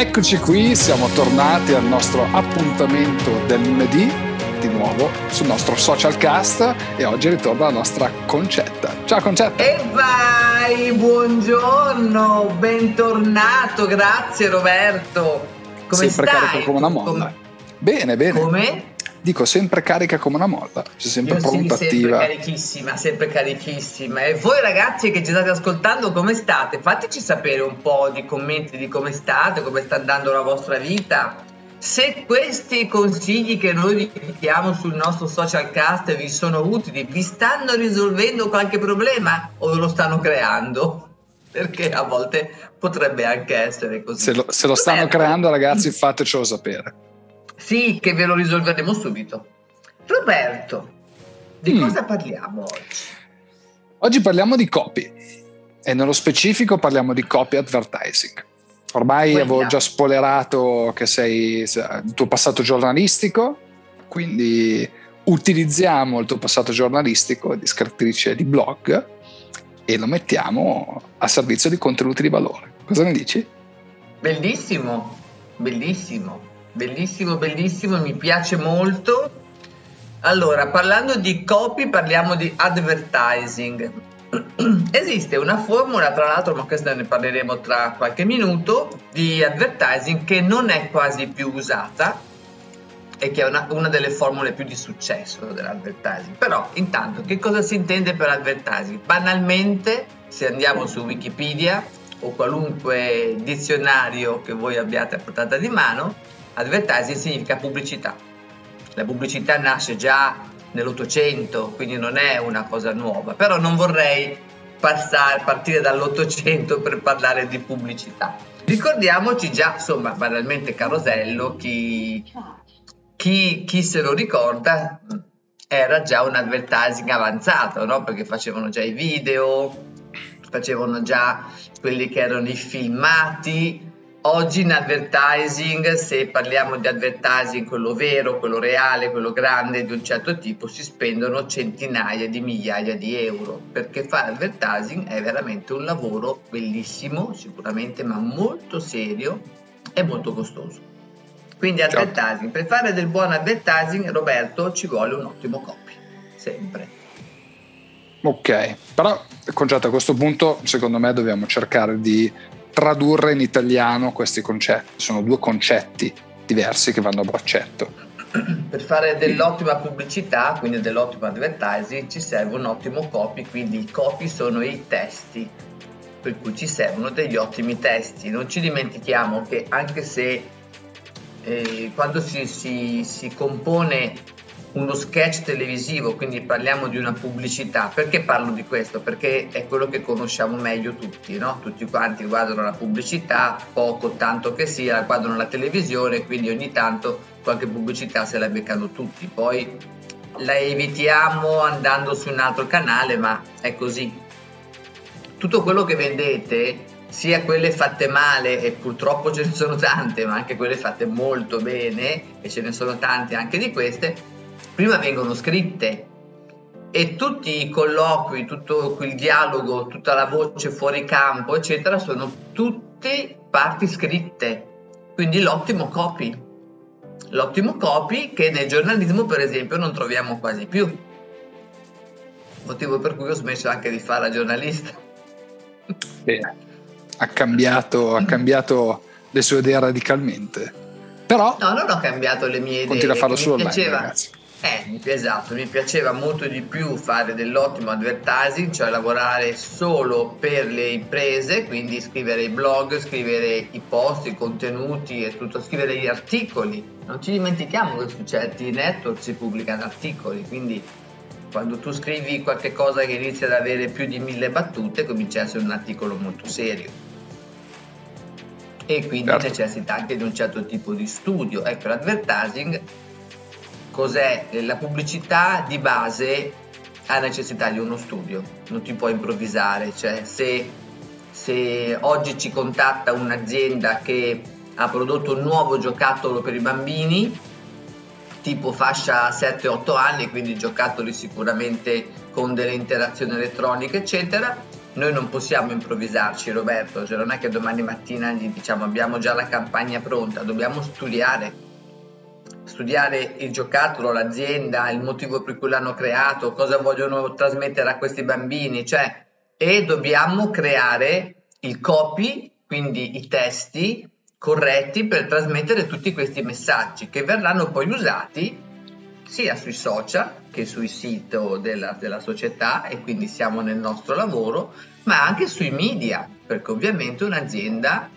Eccoci qui, siamo tornati al nostro appuntamento del lunedì, di nuovo sul nostro social cast e oggi ritorna la nostra Concetta. Ciao Concetta! E vai, buongiorno, bentornato, grazie Roberto. Come Sempre stai? carico come una molla. Come? Bene, bene. Come? Dico sempre carica come una molla, c'è sempre Io sì, pronta, sempre attiva. carichissima, sempre carichissima. E voi ragazzi che ci state ascoltando, come state? Fateci sapere un po' di commenti di come state, come sta andando la vostra vita. Se questi consigli che noi vi diamo sul nostro social cast vi sono utili, vi stanno risolvendo qualche problema o lo stanno creando? Perché a volte potrebbe anche essere così. Se lo, se lo stanno creando ragazzi fatecelo sapere. Sì, che ve lo risolveremo subito. Roberto, di Mm. cosa parliamo oggi? Oggi parliamo di copy e nello specifico parliamo di copy advertising. Ormai Vogliamo. avevo già spoilerato che sei il tuo passato giornalistico, quindi utilizziamo il tuo passato giornalistico di scrittrice di blog e lo mettiamo a servizio di contenuti di valore. Cosa ne dici? Bellissimo, bellissimo, bellissimo, bellissimo, mi piace molto. Allora, parlando di copy, parliamo di advertising. Esiste una formula, tra l'altro, ma questa ne parleremo tra qualche minuto, di advertising che non è quasi più usata e che è una, una delle formule più di successo dell'advertising. Però, intanto, che cosa si intende per advertising? Banalmente, se andiamo su Wikipedia o qualunque dizionario che voi abbiate a portata di mano, advertising significa pubblicità. La pubblicità nasce già nell'Ottocento, quindi non è una cosa nuova, però non vorrei passare, partire dall'Ottocento per parlare di pubblicità. Ricordiamoci già, insomma, banalmente Carosello, chi, chi, chi se lo ricorda era già un advertising avanzato, no? perché facevano già i video, facevano già quelli che erano i filmati. Oggi in advertising, se parliamo di advertising, quello vero, quello reale, quello grande di un certo tipo, si spendono centinaia di migliaia di euro, perché fare advertising è veramente un lavoro bellissimo, sicuramente, ma molto serio e molto costoso. Quindi Certo. advertising, per fare del buon advertising, Roberto, ci vuole un ottimo copy, sempre. Ok, però concetto a questo punto secondo me dobbiamo cercare di tradurre in italiano questi concetti. Sono due concetti diversi che vanno a braccetto. per fare dell'ottima pubblicità, quindi dell'ottimo advertising, ci serve un ottimo copy, quindi i copy sono i testi, per cui ci servono degli ottimi testi. Non ci dimentichiamo che anche se eh, quando si, si- si compone uno sketch televisivo, quindi parliamo di una pubblicità, perché parlo di questo? Perché è quello che conosciamo meglio tutti, no? Tutti quanti guardano la pubblicità, poco, tanto che sia, guardano la televisione, quindi ogni tanto qualche pubblicità se la beccano tutti. Poi la evitiamo andando su un altro canale, ma è così. Tutto quello che vedete, sia quelle fatte male, e purtroppo ce ne sono tante, ma anche quelle fatte molto bene, e ce ne sono tante anche di queste, prima vengono scritte e tutti i colloqui, tutto quel dialogo, tutta la voce fuori campo, eccetera, sono tutte parti scritte. Quindi l'ottimo copy. L'ottimo copy che nel giornalismo, per esempio, non troviamo quasi più. Motivo per cui ho smesso anche di fare la giornalista. Bene. Ha cambiato, ha cambiato le sue idee radicalmente. Però No, non ho cambiato le mie idee. continua a farlo solo online, piaceva- ragazzi. Eh, esatto, mi piaceva molto di più fare dell'ottimo advertising, cioè lavorare solo per le imprese, quindi scrivere i blog, scrivere i post, i contenuti e tutto, scrivere gli articoli. Non ci dimentichiamo che su certi network si pubblicano articoli, quindi quando tu scrivi qualche cosa che inizia ad avere più di mille battute, comincia a essere un articolo molto serio. E quindi Certo. necessita anche di un certo tipo di studio. Ecco, l'advertising cos'è? La pubblicità di base ha necessità di uno studio, non ti puoi improvvisare, cioè se, se oggi ci contatta un'azienda che ha prodotto un nuovo giocattolo per i bambini, tipo fascia 7-8 anni, quindi giocattoli sicuramente con delle interazioni elettroniche, eccetera, noi non possiamo improvvisarci Roberto, cioè non è che domani mattina gli diciamo abbiamo già la campagna pronta, dobbiamo studiare studiare il giocattolo, l'azienda, il motivo per cui l'hanno creato, cosa vogliono trasmettere a questi bambini, cioè, e dobbiamo creare il copy, quindi i testi corretti per trasmettere tutti questi messaggi che verranno poi usati sia sui social che sul sito della, della società e quindi siamo nel nostro lavoro, ma anche sui media, perché ovviamente un'azienda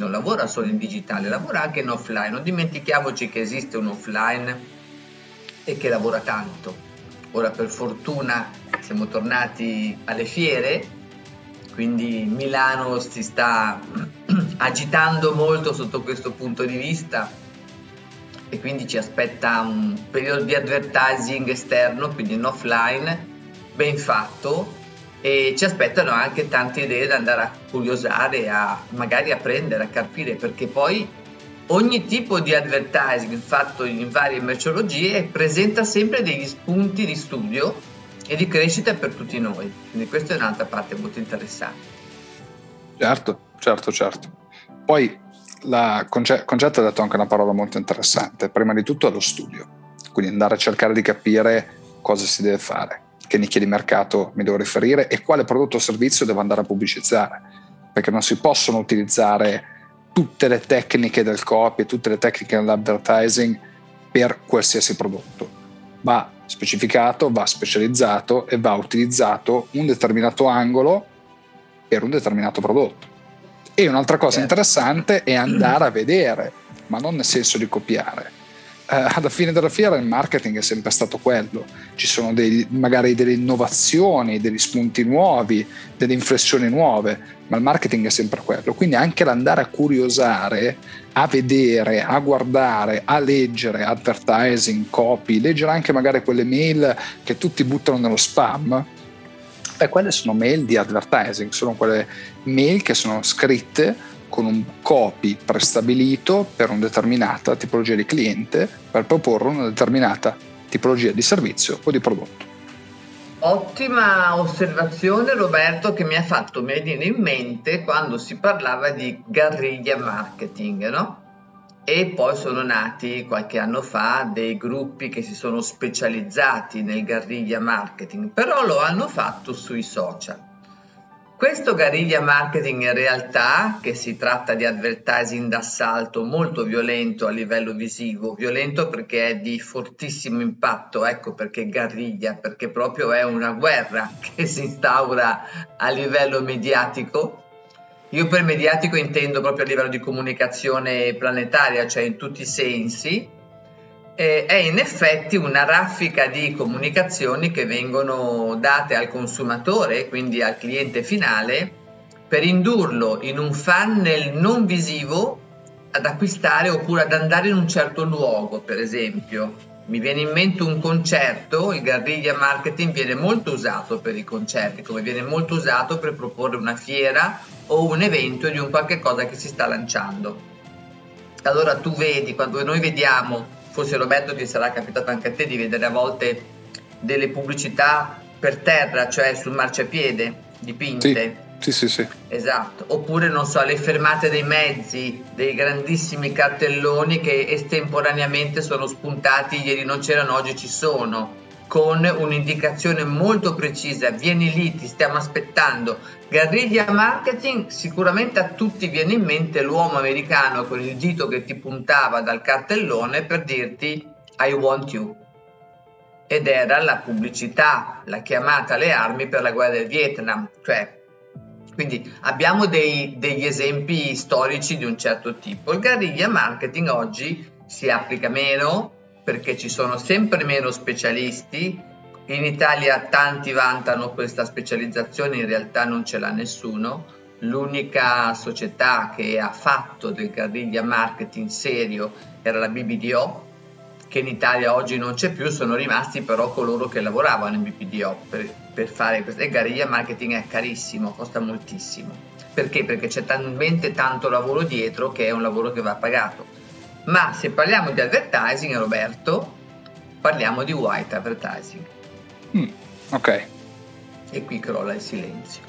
non lavora solo in digitale, lavora anche in offline. Non dimentichiamoci che esiste un offline e che lavora tanto. Ora per fortuna siamo tornati alle fiere, quindi Milano si sta agitando molto sotto questo punto di vista e quindi ci aspetta un periodo di advertising esterno, quindi in offline, ben fatto e ci aspettano anche tante idee da andare a curiosare, a magari apprendere, a capire, perché poi ogni tipo di advertising fatto in varie merceologie presenta sempre degli spunti di studio e di crescita per tutti noi. Quindi questa è un'altra parte molto interessante. Certo, certo, certo. Poi il conce- concetto ha detto anche una parola molto interessante. Prima di tutto è lo studio, quindi andare a cercare di capire cosa si deve fare che nicchia di mercato mi devo riferire e quale prodotto o servizio devo andare a pubblicizzare, perché non si possono utilizzare tutte le tecniche del copy, tutte le tecniche dell'advertising per qualsiasi prodotto. Va specificato, va specializzato e va utilizzato un determinato angolo per un determinato prodotto. E un'altra cosa certo. interessante è andare a vedere, ma non nel senso di copiare, alla fine della fiera il marketing è sempre stato quello. Ci sono dei, magari delle innovazioni, degli spunti nuovi, delle inflessioni nuove, ma il marketing è sempre quello. Quindi anche l'andare a curiosare, a vedere, a guardare, a leggere advertising, copy, leggere anche magari quelle mail che tutti buttano nello spam. Beh, quelle sono mail di advertising, sono quelle mail che sono scritte con un copy prestabilito per una determinata tipologia di cliente per proporre una determinata tipologia di servizio o di prodotto. Ottima osservazione Roberto che mi ha fatto venire in mente quando si parlava di guerriglia marketing, no? E poi sono nati qualche anno fa dei gruppi che si sono specializzati nel guerriglia marketing, però lo hanno fatto sui social. Questo guerriglia marketing in realtà, che si tratta di advertising d'assalto molto violento a livello visivo, violento perché è di fortissimo impatto, ecco perché guerriglia, perché proprio è una guerra che si instaura a livello mediatico. Io per mediatico intendo proprio a livello di comunicazione planetaria, cioè in tutti i sensi, eh, è in effetti una raffica di comunicazioni che vengono date al consumatore, quindi al cliente finale, per indurlo in un funnel non visivo ad acquistare oppure ad andare in un certo luogo, per esempio. Mi viene in mente un concerto, il guerriglia marketing viene molto usato per i concerti, come viene molto usato per proporre una fiera o un evento di un qualche cosa che si sta lanciando. Allora tu vedi, quando noi vediamo forse Roberto ti sarà capitato anche a te di vedere a volte delle pubblicità per terra, cioè sul marciapiede dipinte. Sì, sì, sì. Esatto, oppure non so, le fermate dei mezzi, dei grandissimi cartelloni che estemporaneamente sono spuntati, ieri non c'erano, oggi ci sono con un'indicazione molto precisa, vieni lì, ti stiamo aspettando. Guerriglia marketing, sicuramente a tutti viene in mente l'uomo americano con il dito che ti puntava dal cartellone per dirti I want you. Ed era la pubblicità, la chiamata alle armi per la guerra del Vietnam. Cioè, quindi abbiamo dei, degli esempi storici di un certo tipo. Il guerriglia marketing oggi si applica meno, perché ci sono sempre meno specialisti. In Italia tanti vantano questa specializzazione, in realtà non ce l'ha nessuno. L'unica società che ha fatto del guerriglia marketing serio era la BBDO, che in Italia oggi non c'è più, sono rimasti però coloro che lavoravano in BBDO per, per fare questo. E guerriglia marketing è carissimo, costa moltissimo. Perché? Perché c'è talmente tanto lavoro dietro che è un lavoro che va pagato ma se parliamo di advertising, Roberto, parliamo di white advertising. Mm, ok. E qui crolla il silenzio.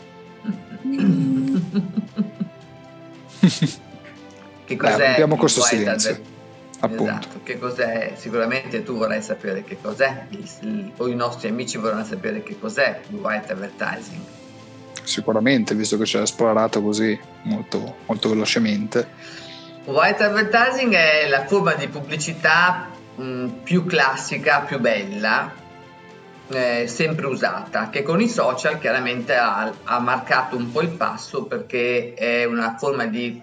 che cos'è? abbiamo questo silenzio. Adver- Esatto, che cos'è? Sicuramente tu vorrai sapere che cos'è, o i nostri amici vorranno sapere che cos'è il white advertising. Sicuramente, visto che ci hai esplorato così molto, molto velocemente. White advertising è la forma di pubblicità mh, più classica, più bella, eh, sempre usata, che con i social chiaramente ha, ha, marcato un po' il passo perché è una forma di,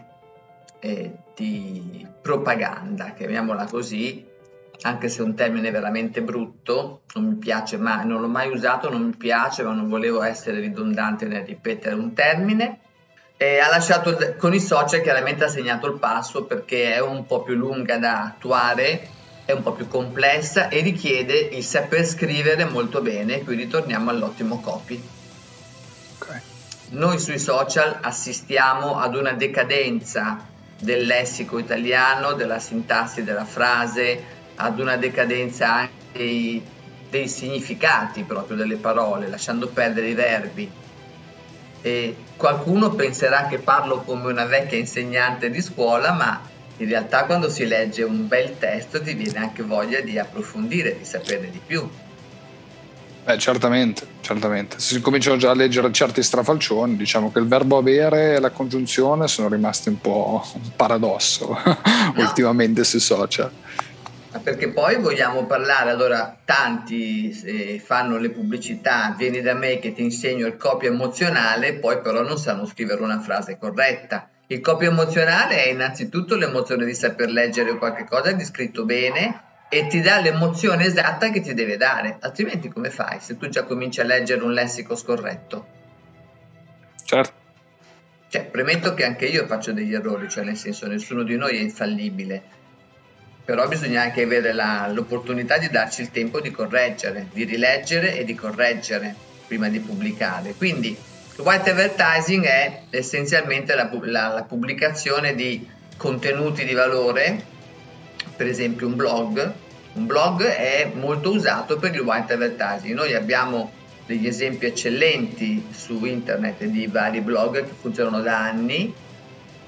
eh, di propaganda, chiamiamola così, anche se è un termine veramente brutto, non mi piace mai, non l'ho mai usato, non mi piace, ma non volevo essere ridondante nel ripetere un termine. E ha lasciato con i social chiaramente ha segnato il passo perché è un po' più lunga da attuare, è un po' più complessa e richiede il saper scrivere molto bene, qui ritorniamo all'ottimo copy. Okay. Noi sui social assistiamo ad una decadenza del lessico italiano, della sintassi della frase, ad una decadenza anche dei, dei significati proprio delle parole, lasciando perdere i verbi. E qualcuno penserà che parlo come una vecchia insegnante di scuola, ma in realtà quando si legge un bel testo ti viene anche voglia di approfondire, di saperne di più. Beh, certamente, certamente. Se si cominciano già a leggere certi strafalcioni, diciamo che il verbo avere e la congiunzione sono rimasti un po' un paradosso no. ultimamente sui social. Perché poi vogliamo parlare, allora tanti eh, fanno le pubblicità, vieni da me che ti insegno il copio emozionale, poi però non sanno scrivere una frase corretta. Il copio emozionale è innanzitutto l'emozione di saper leggere qualche cosa di scritto bene e ti dà l'emozione esatta che ti deve dare, altrimenti come fai se tu già cominci a leggere un lessico scorretto? Certo. Cioè, premetto che anche io faccio degli errori, cioè nel senso nessuno di noi è infallibile, però bisogna anche avere la, l'opportunità di darci il tempo di correggere, di rileggere e di correggere prima di pubblicare. Quindi il white advertising è essenzialmente la, la, la pubblicazione di contenuti di valore per esempio un blog, un blog è molto usato per il white advertising. Noi abbiamo degli esempi eccellenti su internet di vari blog che funzionano da anni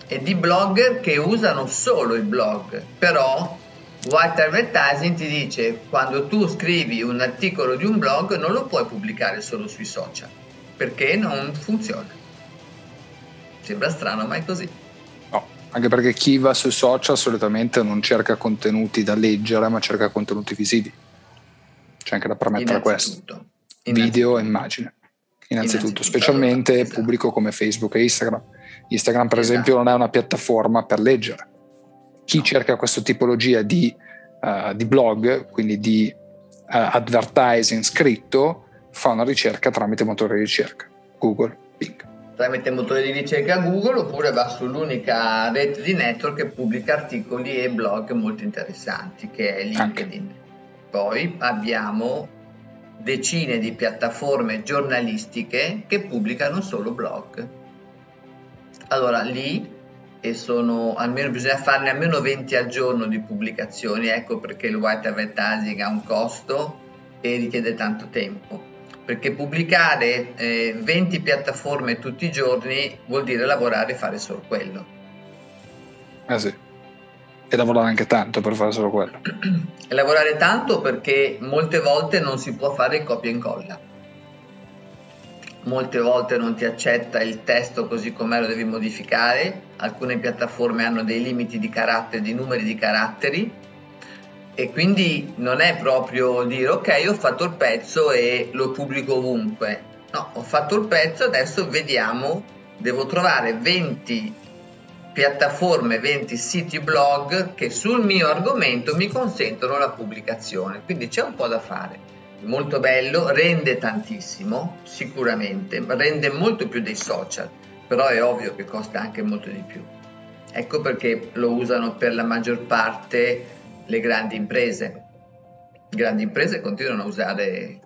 e di blogger che usano solo il blog, però White Advertising ti dice quando tu scrivi un articolo di un blog non lo puoi pubblicare solo sui social perché non funziona. Sembra strano, ma è così anche perché chi va sui social solitamente non cerca contenuti da leggere, ma cerca contenuti visivi. C'è anche da permettere questo. Video e immagine. Innanzitutto, Innanzitutto specialmente allora, esatto. pubblico come Facebook e Instagram. Instagram, per esatto. esempio, non è una piattaforma per leggere. Chi cerca questa tipologia di, uh, di blog, quindi di uh, advertising scritto, fa una ricerca tramite motore di ricerca, Google, Bing tramite motore di ricerca Google oppure va sull'unica rete di network che pubblica articoli e blog molto interessanti che è LinkedIn. Poi abbiamo decine di piattaforme giornalistiche che pubblicano solo blog. Allora lì e sono almeno bisogna farne almeno 20 al giorno di pubblicazioni, ecco perché il white advertising ha un costo e richiede tanto tempo perché pubblicare eh, 20 piattaforme tutti i giorni vuol dire lavorare e fare solo quello. Eh sì, e lavorare anche tanto per fare solo quello. e lavorare tanto perché molte volte non si può fare copia e incolla. Molte volte non ti accetta il testo così com'è, lo devi modificare. Alcune piattaforme hanno dei limiti di carattere, di numeri di caratteri. E quindi non è proprio dire ok ho fatto il pezzo e lo pubblico ovunque. No ho fatto il pezzo adesso vediamo. Devo trovare 20 piattaforme 20 siti blog che sul mio argomento mi consentono la pubblicazione. Quindi c'è un po' da fare molto bello rende tantissimo sicuramente rende molto più dei social però è ovvio che costa anche molto di più ecco perché lo usano per la maggior parte le grandi imprese. Le grandi imprese continuano a usare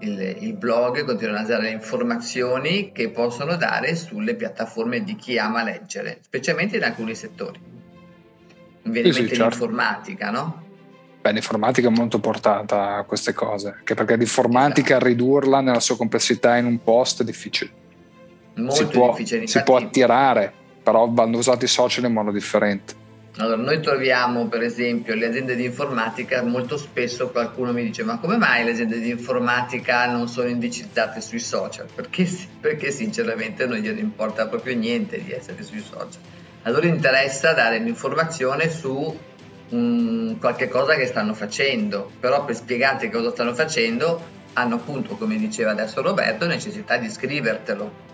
il, il, blog, continuano a usare le informazioni che possono dare sulle piattaforme di chi ama leggere, specialmente in alcuni settori. Mi viene in mente certo. l'informatica, no? Beh, l'informatica è molto portata a queste cose, anche perché l'informatica ridurla nella sua complessità in un post è difficile. Molto si può, difficile. si può attirare, però vanno usati i social in modo differente. Allora, noi troviamo per esempio le aziende di informatica, molto spesso qualcuno mi dice ma come mai le aziende di informatica non sono indicizzate sui social? Perché, perché sinceramente non gliene importa proprio niente di essere sui social. A loro interessa dare l'informazione su qualche cosa che stanno facendo, però per spiegarti cosa stanno facendo hanno appunto, come diceva adesso Roberto, necessità di scrivertelo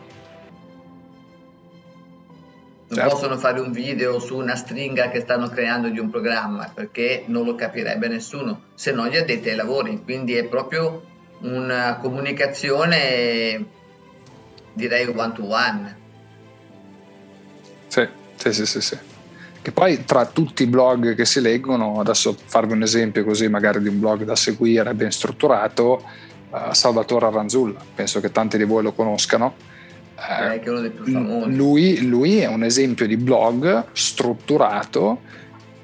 non certo. possono fare un video su una stringa che stanno creando di un programma perché non lo capirebbe nessuno se non gli addetti ai lavori quindi è proprio una comunicazione direi one to one sì sì sì sì, sì. Che poi tra tutti i blog che si leggono adesso farvi un esempio così magari di un blog da seguire ben strutturato uh, Salvatore Arranzulla penso che tanti di voi lo conoscano eh, che è uno dei più famosi. Lui, lui, è un esempio di blog strutturato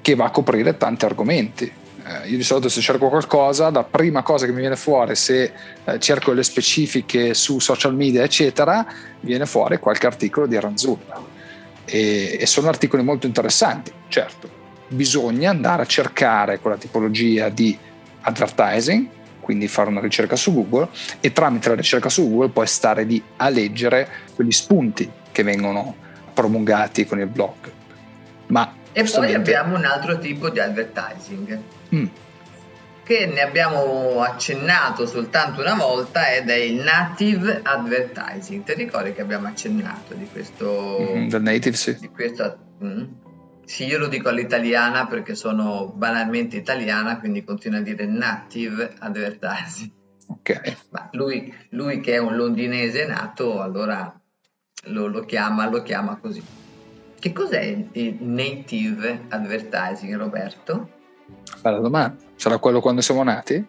che va a coprire tanti argomenti. Eh, io di solito se cerco qualcosa, la prima cosa che mi viene fuori, se eh, cerco le specifiche su social media, eccetera, viene fuori qualche articolo di Ranzulla. E, e sono articoli molto interessanti, certo. Bisogna andare a cercare quella tipologia di advertising quindi fare una ricerca su Google e tramite la ricerca su Google poi stare lì a leggere quegli spunti che vengono promulgati con il blog. Ma e poi abbiamo un altro tipo di advertising mm. Che ne abbiamo accennato soltanto una volta ed è il native advertising. Ti ricordi che abbiamo accennato di questo? Mm, del native, sì. Di questa, mm, sì, io lo dico all'italiana perché sono banalmente italiana, quindi continuo a dire native advertising. Ok. Ma lui, lui che è un londinese nato, allora lo, lo, chiama, lo chiama così. Che cos'è il native advertising, Roberto? Bella domanda. Sarà quello quando siamo nati?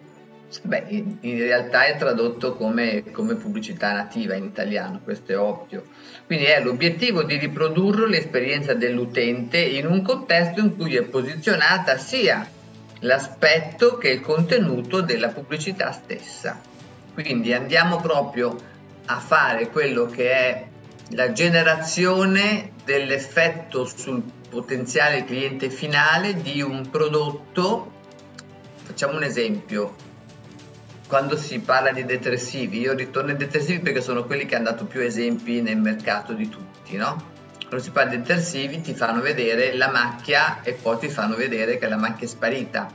Beh, in, realtà è tradotto come, come, pubblicità nativa in italiano, questo è ovvio. Quindi è l'obiettivo di riprodurre l'esperienza dell'utente in un contesto in cui è posizionata sia l'aspetto che il contenuto della pubblicità stessa. Quindi andiamo proprio a fare quello che è la generazione dell'effetto sul potenziale cliente finale di un prodotto. Facciamo un esempio, quando si parla di detersivi, io ritorno ai detersivi perché sono quelli che hanno dato più esempi nel mercato di tutti, no? Quando si parla di detersivi ti fanno vedere la macchia e poi ti fanno vedere che la macchia è sparita.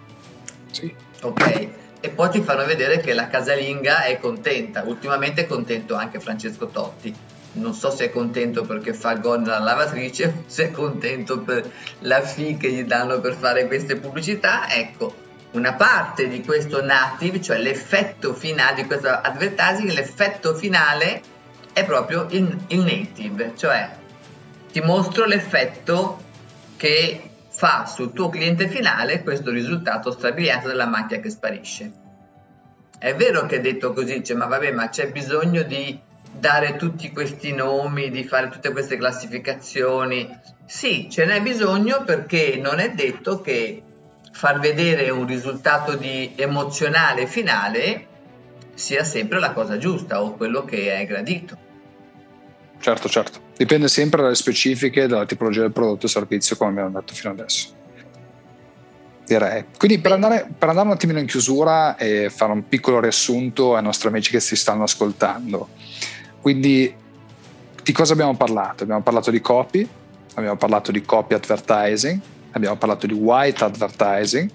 Sì. Ok? E poi ti fanno vedere che la casalinga è contenta. Ultimamente è contento anche Francesco Totti. Non so se è contento perché fa il gol nella lavatrice se è contento per la fee che gli danno per fare queste pubblicità. Ecco, una parte di questo native, cioè l'effetto finale di questo advertising, l'effetto finale è proprio il, il native, cioè ti mostro l'effetto che fa sul tuo cliente finale questo risultato strabiliato della macchia che sparisce. È vero che detto così, dice, ma vabbè, ma c'è bisogno di dare tutti questi nomi, di fare tutte queste classificazioni. Sì, ce n'è bisogno perché non è detto che far vedere un risultato di emozionale finale sia sempre la cosa giusta o quello che è gradito. Certo, certo. Dipende sempre dalle specifiche, dalla tipologia del prodotto o servizio, come abbiamo detto fino adesso. Direi. Quindi per andare, per andare un attimino in chiusura e fare un piccolo riassunto ai nostri amici che si stanno ascoltando. Quindi di cosa abbiamo parlato? Abbiamo parlato di copy, abbiamo parlato di copy advertising, abbiamo parlato di white advertising,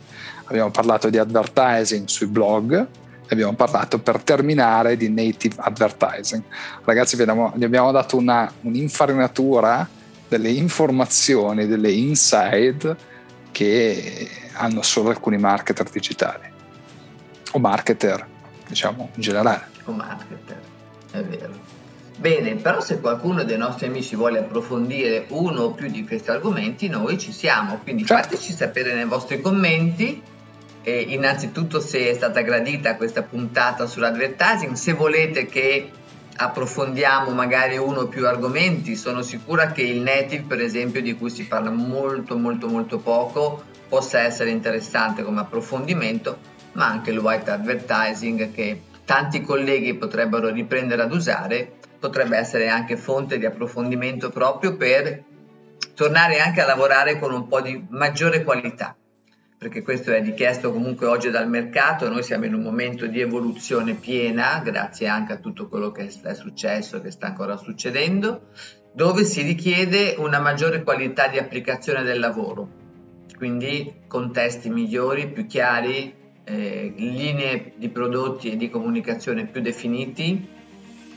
abbiamo parlato di advertising sui blog, abbiamo parlato per terminare di native advertising. Ragazzi, vi abbiamo, abbiamo dato una, un'infarinatura delle informazioni, delle inside che hanno solo alcuni marketer digitali o marketer, diciamo in generale. O marketer, è vero. Bene, però se qualcuno dei nostri amici vuole approfondire uno o più di questi argomenti, noi ci siamo, quindi certo. fateci sapere nei vostri commenti. Eh, innanzitutto se è stata gradita questa puntata sull'advertising, se volete che approfondiamo magari uno o più argomenti, sono sicura che il native, per esempio, di cui si parla molto molto molto poco, possa essere interessante come approfondimento, ma anche il white advertising che tanti colleghi potrebbero riprendere ad usare potrebbe essere anche fonte di approfondimento proprio per tornare anche a lavorare con un po' di maggiore qualità, perché questo è richiesto comunque oggi dal mercato, noi siamo in un momento di evoluzione piena, grazie anche a tutto quello che è successo, che sta ancora succedendo, dove si richiede una maggiore qualità di applicazione del lavoro, quindi contesti migliori, più chiari, eh, linee di prodotti e di comunicazione più definiti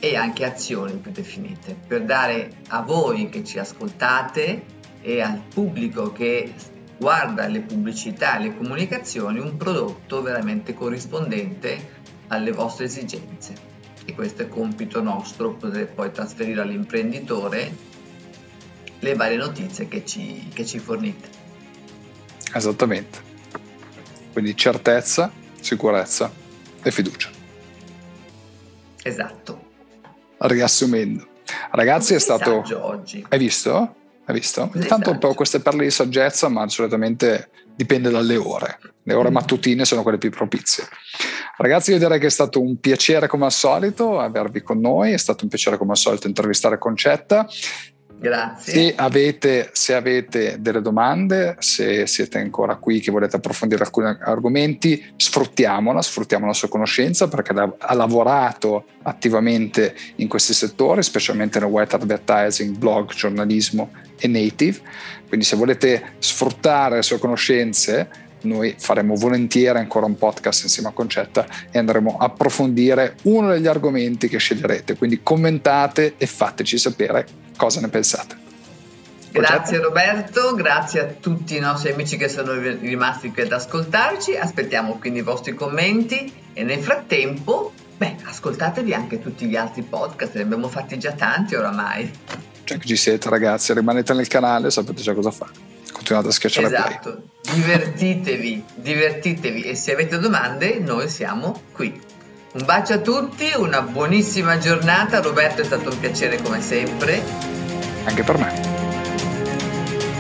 e anche azioni più definite, per dare a voi che ci ascoltate e al pubblico che guarda le pubblicità e le comunicazioni un prodotto veramente corrispondente alle vostre esigenze. E questo è compito nostro, poter poi trasferire all'imprenditore le varie notizie che ci, che ci fornite. Esattamente. Quindi certezza, sicurezza e fiducia. Esatto. Riassumendo, ragazzi, è stato. oggi. Hai visto? Hai visto? Intanto un po' queste perle di saggezza, ma solitamente dipende dalle ore. Le ore mm. mattutine sono quelle più propizie. Ragazzi, io direi che è stato un piacere come al solito avervi con noi, è stato un piacere come al solito intervistare Concetta. Grazie. Se avete, se avete, delle domande, se siete ancora qui che volete approfondire alcuni argomenti, sfruttiamola, sfruttiamo la sua conoscenza perché ha lavorato attivamente in questi settori, specialmente nel white advertising, blog, giornalismo e native. Quindi se volete sfruttare le sue conoscenze, noi faremo volentieri ancora un podcast insieme a Concetta e andremo a approfondire uno degli argomenti che sceglierete. Quindi commentate e fateci sapere cosa ne pensate. Grazie Roberto, grazie a tutti i nostri amici che sono rimasti qui ad ascoltarci, aspettiamo quindi i vostri commenti e nel frattempo, beh, ascoltatevi anche tutti gli altri podcast, ne abbiamo fatti già tanti oramai. Già che ci siete ragazzi, rimanete nel canale, sapete già cosa fare. Continuate a schiacciare esatto. play. divertitevi, divertitevi e se avete domande noi siamo qui. Un bacio a tutti, una buonissima giornata. Roberto è stato un piacere come sempre. Anche per me. A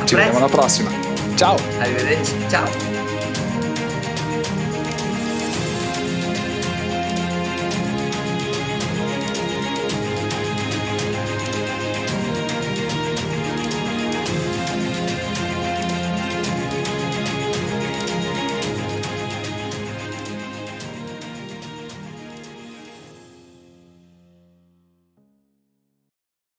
Ci presto. vediamo alla prossima. Ciao. Arrivederci. Ciao.